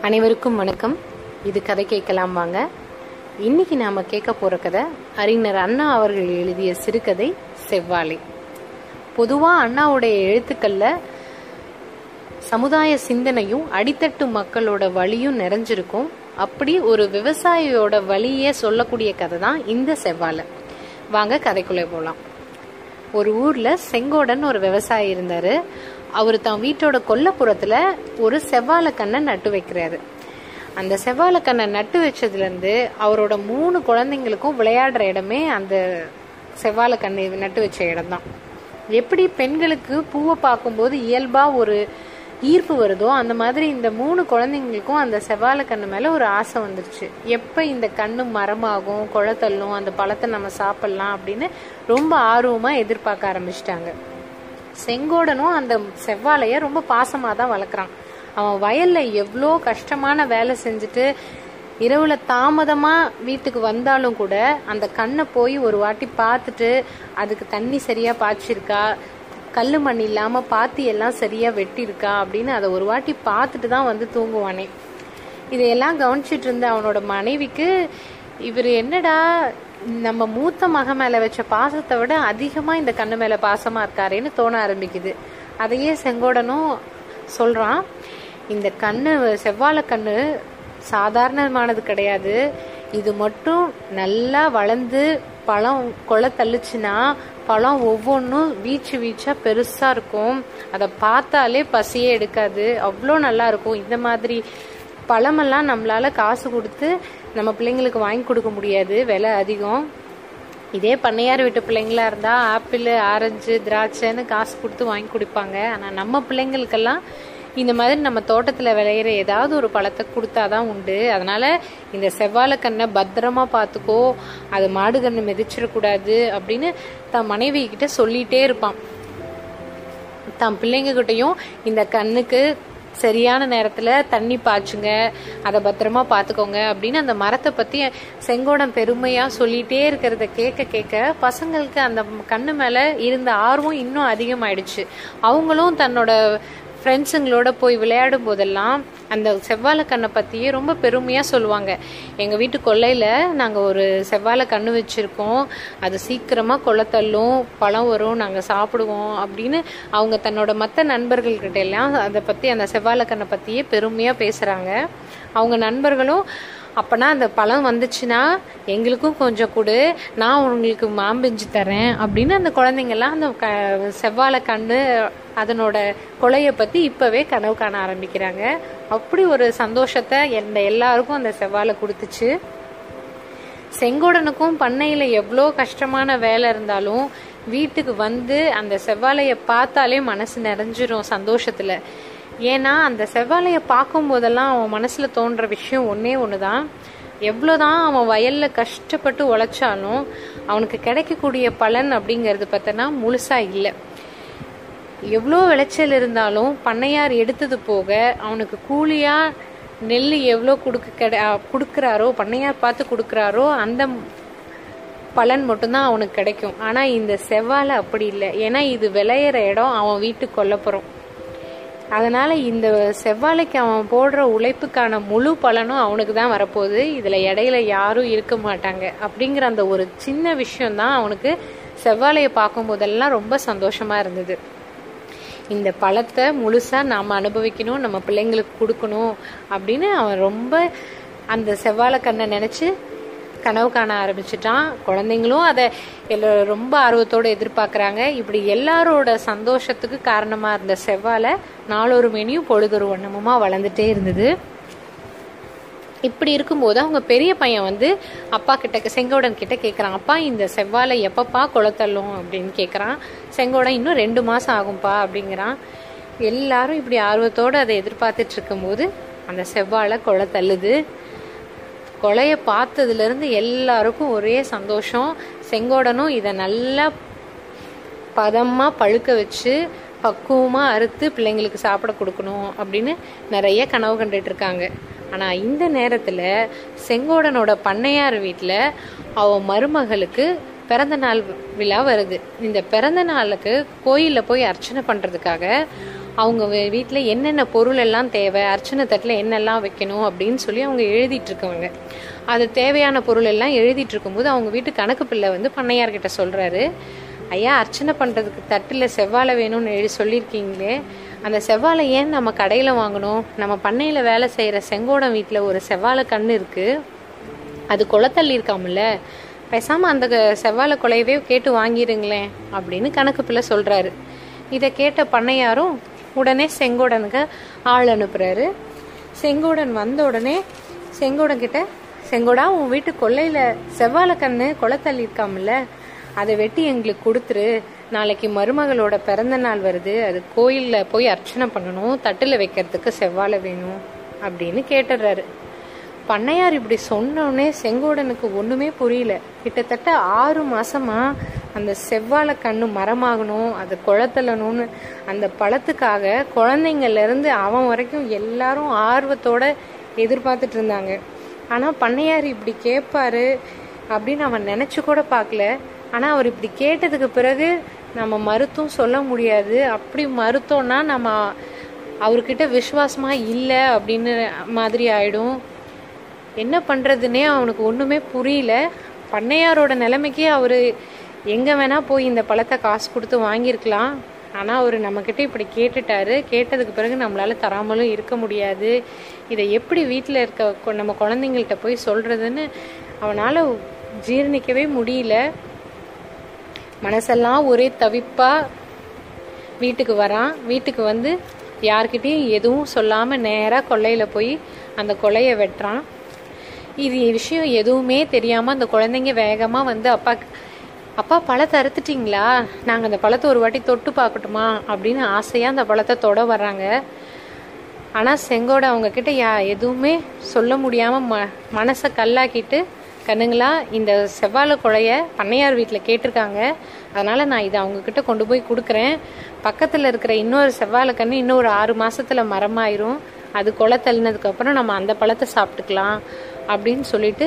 அனைவருக்கும் வணக்கம். இது கதை கேட்கலாம் வாங்க. இன்னைக்கு நாம கேட்க போற கதை அறிஞர் அண்ணா அவர்கள் எழுதிய சிறுகதை செவ்வாழை. பொதுவா அண்ணாவுடைய எழுத்துக்கள்ல சமுதாய சிந்தனையும் அடித்தட்டு மக்களோட வழியும் நிறைஞ்சிருக்கும். அப்படி ஒரு விவசாயியோட வழியே சொல்லக்கூடிய கதை தான் இந்த செவ்வாழை. வாங்க கதைக்குள்ளே போகலாம் ஒரு ஊரில் செங்கோடன் ஒரு விவசாயி இருந்தார். அவர் தான் வீட்டோட கொல்லப்புறத்தில் ஒரு செவ்வாழை கண்ணை நட்டு வைக்கிறாரு. அந்த செவ்வாழைக்கண்ணை நட்டு வச்சதுலேருந்து அவரோட மூணு குழந்தைங்களுக்கும் விளையாடுற இடமே அந்த செவ்வாழை கண்ணை நட்டு வச்ச இடம்தான். எப்படி பெண்களுக்கு பூவை பார்க்கும்போது இயல்பாக ஒரு ஈர்ப்பு வருதோ அந்த மாதிரி இந்த மூணு குழந்தைங்களுக்கும் அந்த செவ்வாழை கண்ணு மேலே ஒரு ஆசை வந்துருச்சு. எப்போ இந்த கண்ணு மரமாகும் குளத்தள்ளும் அந்த பழத்தை நம்ம சாப்பிட்லாம் அப்படின்னு ரொம்ப ஆர்வமாக எதிர்பார்க்க ஆரம்பிச்சிட்டாங்க. செங்கோடனும் அந்த செவ்வாழையை ரொம்ப பாசமாக தான் வளர்க்குறான். அவன் வயலில் எவ்வளோ கஷ்டமான வேலை செஞ்சுட்டு இரவுல தாமதமா வீட்டுக்கு வந்தாலும் கூட அந்த கண்ணை போய் ஒரு வாட்டி பார்த்துட்டு அதுக்கு தண்ணி சரியா பாய்ச்சிருக்கா கல் மண் இல்லாமல் பாத்தி எல்லாம் சரியாக வெட்டியிருக்கா அப்படின்னு அதை ஒரு வாட்டி பார்த்துட்டு தான் வந்து தூங்குவானே. இதையெல்லாம் கவனிச்சிட்டு இருந்த அவனோட மனைவிக்கு இவர் என்னடா நம்ம மூத்த மக மேலே வச்ச பாசத்தை விட அதிகமாக இந்த கண்ணு மேலே பாசமாக இருக்காரேன்னு தோண ஆரம்பிக்குது. அதையே செங்கோடனும் சொல்கிறான் இந்த கண்ணு செவ்வாழை கண்ணு சாதாரணமானது கிடையாது. இது மட்டும் நல்லா வளர்ந்து பழம் கொலை தள்ளுச்சுன்னா பழம் ஒவ்வொன்றும் வீச்சு வீச்சா பெருசா இருக்கும். அதை பார்த்தாலே பசியே எடுக்காது. அவ்வளோ நல்லா இருக்கும். இந்த மாதிரி பழமெல்லாம் நம்மளால காசு கொடுத்து நம்ம பிள்ளைங்களுக்கு வாங்கி கொடுக்க முடியாது. விலை அதிகம். இதே பண்ணையார் வீட்டு பிள்ளைங்களா இருந்தா ஆப்பிள் ஆரஞ்சு திராட்சைன்னு காசு கொடுத்து வாங்கி கொடுப்பாங்க. ஆனா நம்ம பிள்ளைங்களுக்கெல்லாம் இந்த மாதிரி நம்ம தோட்டத்தில் விளையிற ஏதாவது ஒரு பழத்தை கொடுத்தாதான் உண்டு. அதனால் இந்த செவ்வாழை கண்ணை பத்திரமா பார்த்துக்கோ அது மாடு கண்ணு மிதிச்சிடக்கூடாது அப்படின்னு தன் மனைவி கிட்ட சொல்லிகிட்டே இருப்பான். தன் பிள்ளைங்ககிட்டையும் இந்த கண்ணுக்கு சரியான நேரத்தில் தண்ணி பாய்ச்சுங்க அதை பத்திரமா பார்த்துக்கோங்க அப்படின்னு அந்த மரத்தை பற்றி செங்கோடம் பெருமையாக சொல்லிகிட்டே இருக்கிறத கேட்க கேட்க பசங்களுக்கு அந்த கண்ணு மேலே இருந்த ஆர்வம் இன்னும் அதிகமாயிடுச்சு. அவங்களும் தன்னோட ஃப்ரெண்ட்ஸுங்களோட போய் விளையாடும் போதெல்லாம் அந்த செவ்வாழை கண்ணை பற்றியே ரொம்ப பெருமையாக சொல்லுவாங்க. எங்கள் வீட்டு கொல்லையில் நாங்கள் ஒரு செவ்வாழை கண்ணு வச்சுருக்கோம். அது சீக்கிரமாக கொலை தள்ளும் பழம் வரும் நாங்கள் சாப்பிடுவோம் அப்படின்னு அவங்க தன்னோட மற்ற நண்பர்கள்கிட்ட எல்லாம் அதை பற்றி அந்த செவ்வாழை கண்ணை பற்றியே பெருமையாக பேசுகிறாங்க அவங்க நண்பர்களும் அப்போனா அந்த பழம் வந்துச்சுன்னா எங்களுக்கும் கொஞ்சம் கொடு. நான் உங்களுக்கு மாம்பிஞ்சு தரேன் அப்படின்னு அந்த குழந்தைங்கள்லாம் அந்த க செவ்வாழை கண்டு அதனோட கொலையை பற்றி இப்போவே கனவு காண ஆரம்பிக்கிறாங்க. அப்படி ஒரு சந்தோஷத்தை எந்த எல்லாருக்கும் அந்த செவ்வாழை கொடுத்துச்சு. செங்கோடனுக்கும் பண்ணையில் எவ்வளோ கஷ்டமான வேலை இருந்தாலும் வீட்டுக்கு வந்து அந்த செவ்வாழையை பார்த்தாலே மனசு நிறைஞ்சிரும் சந்தோஷத்தில். ஏன்னா அந்த செவ்வாழையை பார்க்கும் போதெல்லாம் அவன் மனசில் தோன்ற விஷயம் ஒன்றே ஒன்று தான் எவ்வளோதான் அவன் வயலில் கஷ்டப்பட்டு உழைச்சாலும் அவனுக்கு கிடைக்கக்கூடிய பலன் அப்படிங்கிறது பார்த்தனா முழுசாக இல்லை. எவ்வளோ விளைச்சல் இருந்தாலும் பண்ணையார் எடுத்தது போக அவனுக்கு கூலியாக நெல் எவ்வளோ கொடுக்க கிடை கொடுக்குறாரோ பண்ணையார் பார்த்து கொடுக்குறாரோ அந்த பலன் மட்டும்தான் அவனுக்கு கிடைக்கும். ஆனால் இந்த செவ்வாழை அப்படி இல்லை. ஏன்னா இது விளையிற இடம் அவன் வீட்டுக்கு கொல்லப்புறம் அதனால் இந்த செவ்வாழைக்கு அவன் போடுற உழைப்புக்கான முழு பலனும் அவனுக்கு தான் வரப்போகுது. இதில் இடையில யாரும் இருக்க மாட்டாங்க. அப்படிங்கிற அந்த ஒரு சின்ன விஷயம் தான் அவனுக்கு செவ்வாழையை பார்க்கும் போதெல்லாம் ரொம்ப சந்தோஷமாக இருந்தது. இந்த பழத்தை முழுசாக நாம் அனுபவிக்கணும் நம்ம பிள்ளைங்களுக்கு கொடுக்கணும் அப்படின்னு அவன் ரொம்ப அந்த செவ்வாழை கண்ணை நினச்சி கனவு காண ஆரம்பிச்சிட்டான். குழந்தைங்களும் அதை ரொம்ப ஆர்வத்தோடு எதிர்பார்க்குறாங்க. இப்படி எல்லாரோட சந்தோஷத்துக்கு காரணமாக இருந்த செவ்வாழை நாளொரு மெனியும் பொழுதொரு வண்ணமுமாக வளர்ந்துட்டே இருந்தது. இப்படி இருக்கும்போது அவங்க பெரிய பையன் வந்து அப்பா கிட்ட செங்கோடன் கிட்ட கேட்குறான் அப்பா இந்த செவ்வாழை எப்பப்பா குளத்தள்ளும் அப்படின்னு கேட்குறான் செங்கோடன் இன்னும் ரெண்டு மாதம் ஆகும்ப்பா அப்படிங்கிறான். எல்லாரும் இப்படி ஆர்வத்தோடு அதை எதிர்பார்த்துட்டு இருக்கும்போது அந்த செவ்வாழை குளத்தள்ளுது தள்ளுது. கொலைய பார்த்ததுலேருந்து எல்லாருக்கும் ஒரே சந்தோஷம். செங்கோடனும் இதை நல்லா பதமாக பழுக்க வச்சு பக்குவமாக அறுத்து பிள்ளைங்களுக்கு சாப்பிட கொடுக்கணும் அப்படின்னு நிறைய கனவு கண்டுட்டு இருக்காங்க. ஆனால் இந்த நேரத்தில் செங்கோடனோட பண்ணையார் வீட்டில் அவன் மருமகளுக்கு பிறந்த நாள் விழா வருது. இந்த பிறந்த நாளுக்கு கோயிலில் போய் அர்ச்சனை பண்ணுறதுக்காக அவங்க வீட்டில் என்னென்ன பொருள் எல்லாம் தேவை அர்ச்சனை தட்டில் என்னெல்லாம் வைக்கணும் அப்படின்னு சொல்லி அவங்க எழுதிட்டு இருக்கவங்க. அது தேவையான பொருள் எல்லாம் எழுதிட்டு இருக்கும்போது அவங்க வீட்டு கணக்கு பிள்ளை வந்து பண்ணையார்கிட்ட சொல்கிறாரு ஐயா அர்ச்சனை பண்ணுறதுக்கு தட்டில் செவ்வாழை வேணும்னு எழுதி சொல்லியிருக்கீங்களே அந்த செவ்வாழை ஏன் நம்ம கடையில் வாங்கணும்? நம்ம பண்ணையில் வேலை செய்கிற செங்கோடம் வீட்டில் ஒரு செவ்வாழை கன்று இருக்குது அது குளத்தள்ளி இருக்காமல்ல. பேசாமல் அந்த க- செவ்வாழை குலையவே கேட்டு வாங்கிடுங்களேன் அப்படின்னு கணக்கு பிள்ளை சொல்கிறாரு இதை கேட்ட பண்ணையாரும் உடனே செங்கோடனுக்கு ஆள் அனுப்புகிறாரு செங்கோடன் வந்த உடனே செங்கோடன் கிட்ட செங்கோடா உன் வீட்டு கொல்லையில் செவ்வாழை கண்ணு கொலை தள்ளியிருக்காமல்ல? அதை வெட்டி எங்களுக்கு கொடுத்துரு. நாளைக்கு மருமகளோட பிறந்த நாள் வருது. அது கோயிலில் போய் அர்ச்சனை பண்ணணும். தட்டில் வைக்கிறதுக்கு செவ்வாழை வேணும். அப்படின்னு கேட்டுடுறாரு. பண்ணையார் இப்படி சொன்னோடனே செங்கோடனுக்கு ஒண்ணுமே புரியல. கிட்டத்தட்ட ஆறு மாசமா அந்த செவ்வாழை கண்ணு மரமாகணும் அது குளத்தலணும்னு அந்த பழத்துக்காக குழந்தைங்கள்லேருந்து அவன் வரைக்கும் எல்லாரும் ஆர்வத்தோட எதிர்பார்த்துட்டு இருந்தாங்க. ஆனால் பண்ணையார் இப்படி கேட்பாரு அப்படின்னு அவன் நினச்சி கூட பார்க்கல. ஆனால் அவர் இப்படி கேட்டதுக்கு பிறகு நம்ம மறுத்தும் சொல்ல முடியாது. அப்படி மறுத்தோம்னா நம்ம அவர்கிட்ட விசுவாசமாக இல்லை அப்படின்னு மாதிரி ஆயிடும். என்ன பண்ணுறதுன்னே அவனுக்கு ஒன்றுமே புரியல. பண்ணையாரோட நிலைமைக்கு அவர் எங்கே வேணால் போய் இந்த பழத்தை காசு கொடுத்து வாங்கியிருக்கலாம். ஆனால் அவர் நம்மக்கிட்ட இப்படி கேட்டுட்டாரு. கேட்டதுக்கு பிறகு நம்மளால் தராமலும் இருக்க முடியாது. இதை எப்படி வீட்டில் இருக்க கொ- நம்ம குழந்தைங்கள்ட்ட போய் சொல்கிறதுன்னு அவனால் ஜீரணிக்கவே முடியல. மனசெல்லாம் ஒரே தவிப்பாக வீட்டுக்கு வரான். வீட்டுக்கு வந்து யார்கிட்டயும் எதுவும் சொல்லாமல் நேராக கொல்லையில் போய் அந்த கொலையை வெட்டுறான். இது விஷயம் எதுவுமே தெரியாமல் அந்த குழந்தைங்க வேகமாக வந்து அப்பா அப்பா பழத்தை அறுத்துட்டீங்களா? நாங்கள் அந்த பழத்தை ஒரு வாட்டி தொட்டு பார்க்கட்டுமா? அப்படின்னு ஆசையாக அந்த பழத்தை தொட வர்றாங்க. ஆனால் செங்கோட அவங்கக்கிட்ட யா எதுவுமே சொல்ல முடியாமல் ம மனசை கல்லாக்கிட்டு கண்ணுங்களா இந்த செவ்வாழை குழைய பண்ணையார் வீட்டில் கேட்டிருக்காங்க. அதனால் நான் இதை அவங்கக்கிட்ட கொண்டு போய் கொடுக்குறேன். பக்கத்தில் இருக்கிற இன்னொரு செவ்வாழை கன்று இன்னொரு ஆறு மாதத்தில் மரமாயிரும். அது கொலை தள்ளினதுக்கப்புறம் நம்ம அந்த பழத்தை சாப்பிட்டுக்கலாம் அப்படின்னு சொல்லிட்டு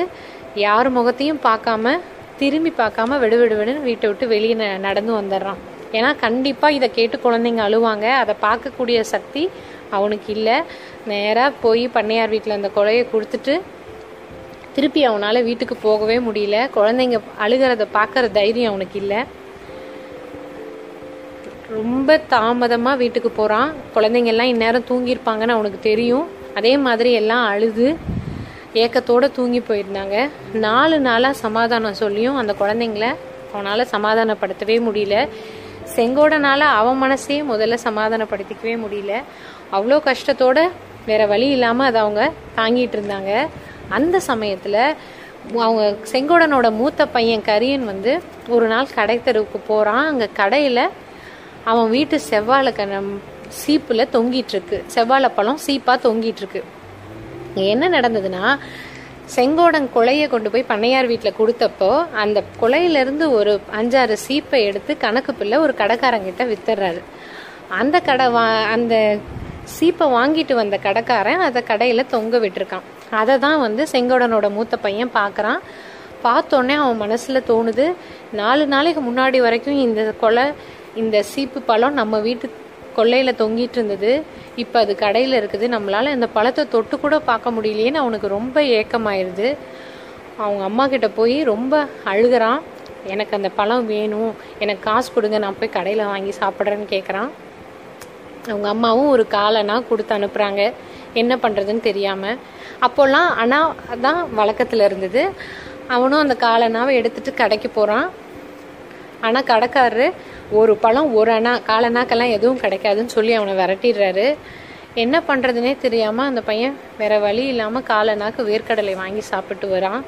யார் முகத்தையும் பார்க்காம திரும்பி பார்க்காம விடு விடுன்னு வீட்டை விட்டு வெளியே ந- நடந்து வந்துடுறான். ஏன்னா கண்டிப்பாக இதை கேட்டு குழந்தைங்க அழுவாங்க. அதை பார்க்கக்கூடிய சக்தி அவனுக்கு இல்லை. நேராக போய் பண்ணையார் வீட்டில் அந்த கொலையை கொடுத்துட்டு திருப்பி அவனால் வீட்டுக்கு போகவே முடியல. குழந்தைங்க அழுகிறத பார்க்குற தைரியம் அவனுக்கு இல்லை. ரொம்ப தாமதமாக வீட்டுக்கு போகிறான் குழந்தைங்க எல்லாம் இந்நேரம் தூங்கியிருப்பாங்கன்னு அவனுக்கு தெரியும். அதே மாதிரி எல்லாம் அழுது ஏக்கத்தோடு தூங்கி போயிருந்தாங்க. நாலு நாளாக சமாதானம் சொல்லியும் அந்த குழந்தைங்கள அவனால் சமாதானப்படுத்தவே முடியல. செங்கோடனால் அவன் மனசையே முதல்ல சமாதானப்படுத்திக்கவே முடியல. அவ்வளோ கஷ்டத்தோட வேற வழி இல்லாமல் அதை அவங்க தாங்கிட்டு இருந்தாங்க. அந்த சமயத்தில் அவங்க செங்கோடனோட மூத்த பையன் கரியன் வந்து ஒரு நாள் கடை தெருவுக்கு போகிறான் அங்கே கடையில் அவன் வீட்டு செவ்வாழை கணம் சீப்பில் தொங்கிட்டு இருக்கு. செவ்வாழை பழம் சீப்பாக தொங்கிட்டு இருக்கு. என்ன நடந்ததுன்னா செங்கோடன் கொலையை கொண்டு போய் பண்ணையார் வீட்டில் கொடுத்தப்போ அந்த கொலையிலேருந்து ஒரு அஞ்சாறு சீப்பை எடுத்து கணக்கு பிள்ளை ஒரு கடைக்காரங்கிட்ட வித்துறாரு அந்த கடை வா அந்த சீப்பை வாங்கிட்டு வந்த கடைக்காரன் அதை கடையில் தொங்க விட்டுருக்கான். அதை தான் வந்து செங்கோடனோட மூத்த பையன் பார்க்குறான் பார்த்தோன்னே அவன் மனசில் தோணுது நாலு நாளைக்கு முன்னாடி வரைக்கும் இந்த கொலை இந்த சீப்பு பழம் நம்ம வீட்டு கொல்லையில் தொங்கிட்டு இருந்தது. இப்போ அது கடையில் இருக்குது. நம்மளால் அந்த பழத்தை தொட்டு கூட பார்க்க முடியலையேன்னு அவனுக்கு ரொம்ப ஏக்கமாயிருது. அவங்க அம்மா கிட்ட போய் ரொம்ப அழுகுறான். எனக்கு அந்த பழம் வேணும். எனக்கு காசு கொடுங்க. நான் போய் கடையில் வாங்கி சாப்பிட்றேன்னு கேட்குறான் அவங்க அம்மாவும் ஒரு காலனா கொடுத்து அனுப்புகிறாங்க என்ன பண்ணுறதுன்னு தெரியாமல் அப்போல்லாம் அண்ணா தான் வழக்கத்தில் இருந்தது. அவனும் அந்த காலனாவை எடுத்துட்டு கடைக்கு போகிறான் ஆனால் கடைக்காரரு ஒரு பழம் ஒரு அணா காலனாக்கெல்லாம் எதுவும் கிடைக்காதுன்னு சொல்லி அவனை விரட்டிடுறாரு. என்ன பண்ணுறதுனே தெரியாமல் அந்த பையன் வேற வழி இல்லாமல் காலனாக்கு வேர்க்கடலை வாங்கி சாப்பிட்டு வரான்.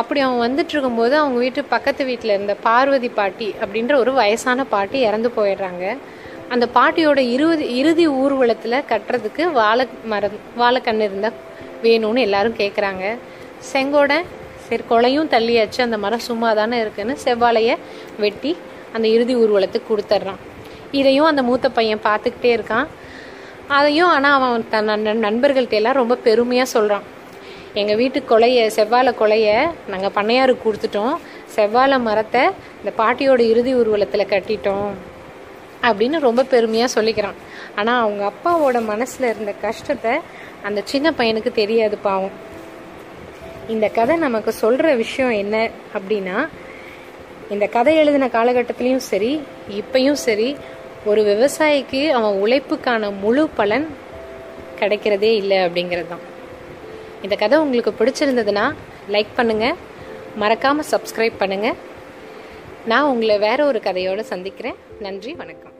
அப்படி அவன் வந்துட்டு இருக்கும்போது அவங்க வீட்டு பக்கத்து வீட்டில் இருந்த பார்வதி பாட்டி அப்படின்ற ஒரு வயசான பாட்டி இறந்து போயிடுறாங்க. அந்த பாட்டியோட இருபது இறுதி ஊர்வலத்தில் கட்டுறதுக்கு வாழை மரம் வாழைக்கன்று இருந்தால் வேணும்னு எல்லாரும் கேட்குறாங்க செங்கோட சரி கொலையும் தள்ளியாச்சு. அந்த மரம் சும்மா தானே இருக்குன்னு செவ்வாழைய வெட்டி அந்த இறுதி ஊர்வலத்துக்கு கொடுத்துட்றான். இதையும் அந்த மூத்த பையன் பார்த்துக்கிட்டே இருக்கான். அதையும் ஆனால் அவன் தன் நண்பர்கள்ட்ட எல்லாம் ரொம்ப பெருமையாக சொல்கிறான் எங்கள் வீட்டு கொலைய செவ்வாழை கொலைய நாங்கள் பண்ணையாருக்கு கொடுத்துட்டோம். செவ்வாழை மரத்தை இந்த பாட்டியோட இறுதி ஊர்வலத்தில் கட்டிட்டோம். அப்படின்னு ரொம்ப பெருமையாக சொல்லிக்கிறான். ஆனால் அவங்க அப்பாவோட மனசில் இருந்த கஷ்டத்தை அந்த சின்ன பையனுக்கு தெரியாது பாவம். இந்த கதை நமக்கு சொல்கிற விஷயம் என்ன அப்படின்னா இந்த கதை எழுதின காலகட்டத்திலையும் சரி இப்பையும் சரி ஒரு விவசாயிக்கு அவன் உழைப்புக்கான முழு பலன் கிடைக்கிறதே இல்லை அப்படிங்கிறது தான் இந்த கதை உங்களுக்கு பிடிச்சிருந்ததுன்னா லைக் பண்ணுங்கள் மறக்காமல் சப்ஸ்கிரைப் பண்ணுங்கள் நான் உங்களை வேற ஒரு கதையோடு சந்திக்கிறேன். நன்றி வணக்கம்.